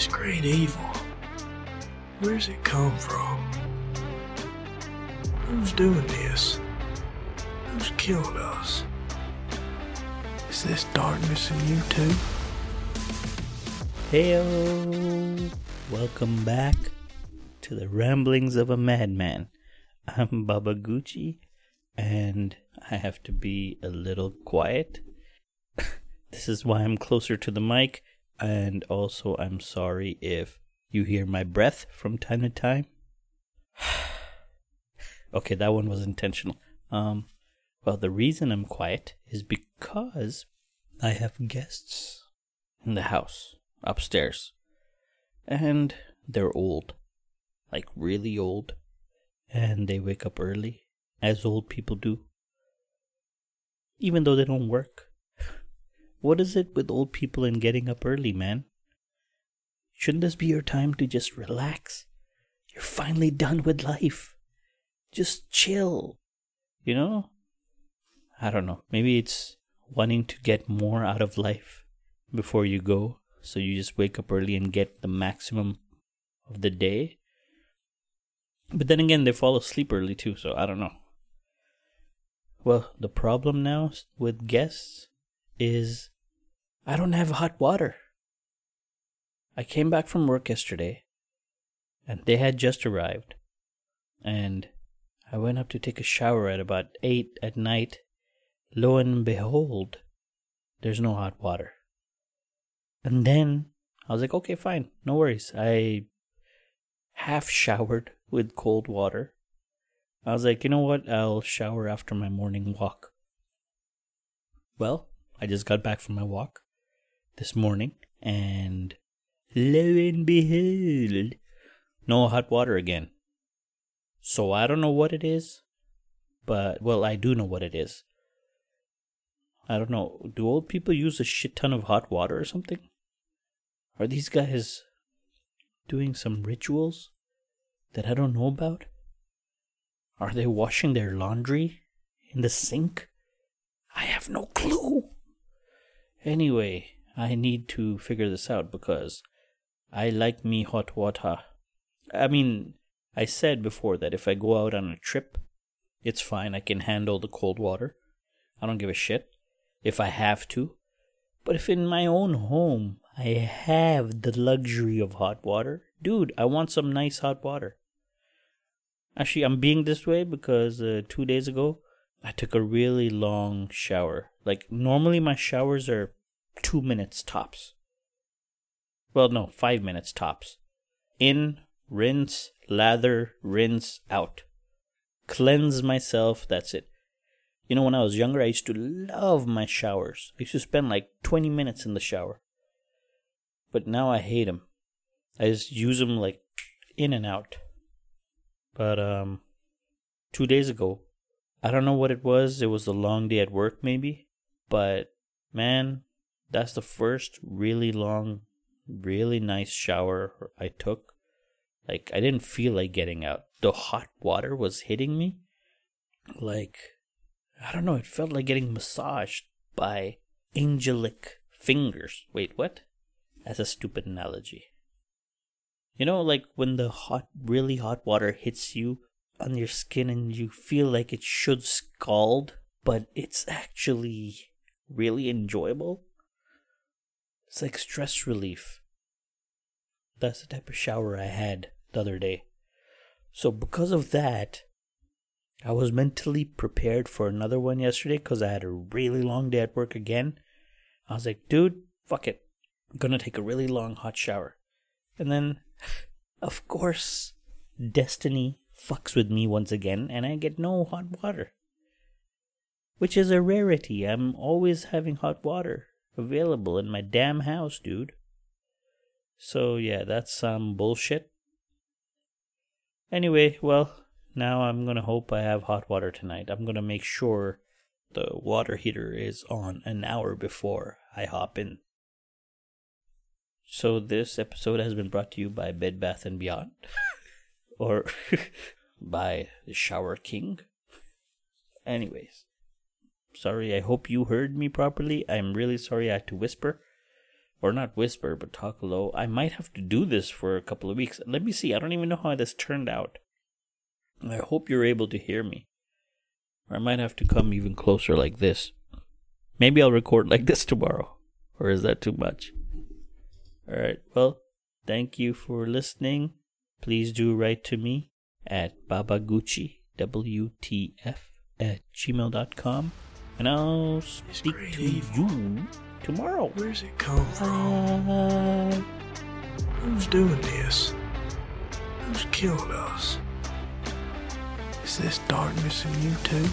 This great evil. Where's it come from? Who's doing this? Who's killing us? Is this darkness in you too? Heyo! Welcome back to the ramblings of a madman. I'm Baba Gucci, and I have to be a little quiet. this is why I'm closer to the mic, and also I'm sorry if you hear my breath from time to time. okay, that one was intentional. Um, well, the reason I'm quiet is because I have guests in the house upstairs. And they're old. Like really old. And they wake up early, as old people do. Even though they don't work. What is it with old people and getting up early, man? Shouldn't this be your time to just relax? You're finally done with life. Just chill. You know? I don't know. Maybe it's wanting to get more out of life before you go. So you just wake up early and get the maximum of the day. But then again, they fall asleep early too, so I don't know. Well, the problem now with guests is I don't have hot water. I came back from work yesterday and they had just arrived. And I went up to take a shower at about 8 at night. Lo and behold, there's no hot water. And then I was like, okay, fine, no worries. I half showered with cold water. I was like, you know what? I'll shower after my morning walk. Well, I just got back from my walk this morning, and lo and behold, no hot water again. So I don't know what it is, but, well, I do know what it is. I don't know. Do old people use a shit ton of hot water or something? Are these guys doing some rituals that I don't know about? Are they washing their laundry in the sink? I have no clue. Anyway, I need to figure this out because I like me hot water. I mean, I said before that if I go out on a trip, it's fine. I can handle the cold water. I don't give a shit if I have to. But if in my own home I have the luxury of hot water, dude, I want some nice hot water. Actually, I'm being this way because uh, two days ago I took a really long shower. Like, normally my showers are two minutes tops. Well, no, five minutes tops. In, rinse, lather, rinse, out. Cleanse myself, that's it. You know, when I was younger, I used to love my showers. I used to spend like 20 minutes in the shower. But now I hate them. I just use them like in and out. But, um, two days ago, I don't know what it was. It was a long day at work, maybe. But, man, that's the first really long, really nice shower I took. Like, I didn't feel like getting out. The hot water was hitting me. Like, I don't know, it felt like getting massaged by angelic fingers. Wait, what? That's a stupid analogy. You know, like when the hot, really hot water hits you on your skin and you feel like it should scald, but it's actually really enjoyable? It's like stress relief. That's the type of shower I had the other day. So, because of that, I was mentally prepared for another one yesterday because I had a really long day at work again. I was like, dude, fuck it. I'm gonna take a really long hot shower. And then, of course, destiny fucks with me once again and I get no hot water. Which is a rarity. I'm always having hot water available in my damn house, dude. So, yeah, that's some bullshit. Anyway, well, now I'm gonna hope I have hot water tonight. I'm gonna make sure the water heater is on an hour before I hop in. So this episode has been brought to you by Bed Bath and Beyond, or by the Shower King. Anyways, sorry. I hope you heard me properly. I'm really sorry I had to whisper, or not whisper, but talk low. I might have to do this for a couple of weeks. Let me see. I don't even know how this turned out. I hope you're able to hear me. Or I might have to come even closer like this. Maybe I'll record like this tomorrow. Or is that too much? Alright, well, thank you for listening. Please do write to me at babaguchi, WTF, at gmail.com. And I'll speak to you tomorrow. Where's it come from? Bye. Who's doing this? Who's killing us? Is this darkness in you too?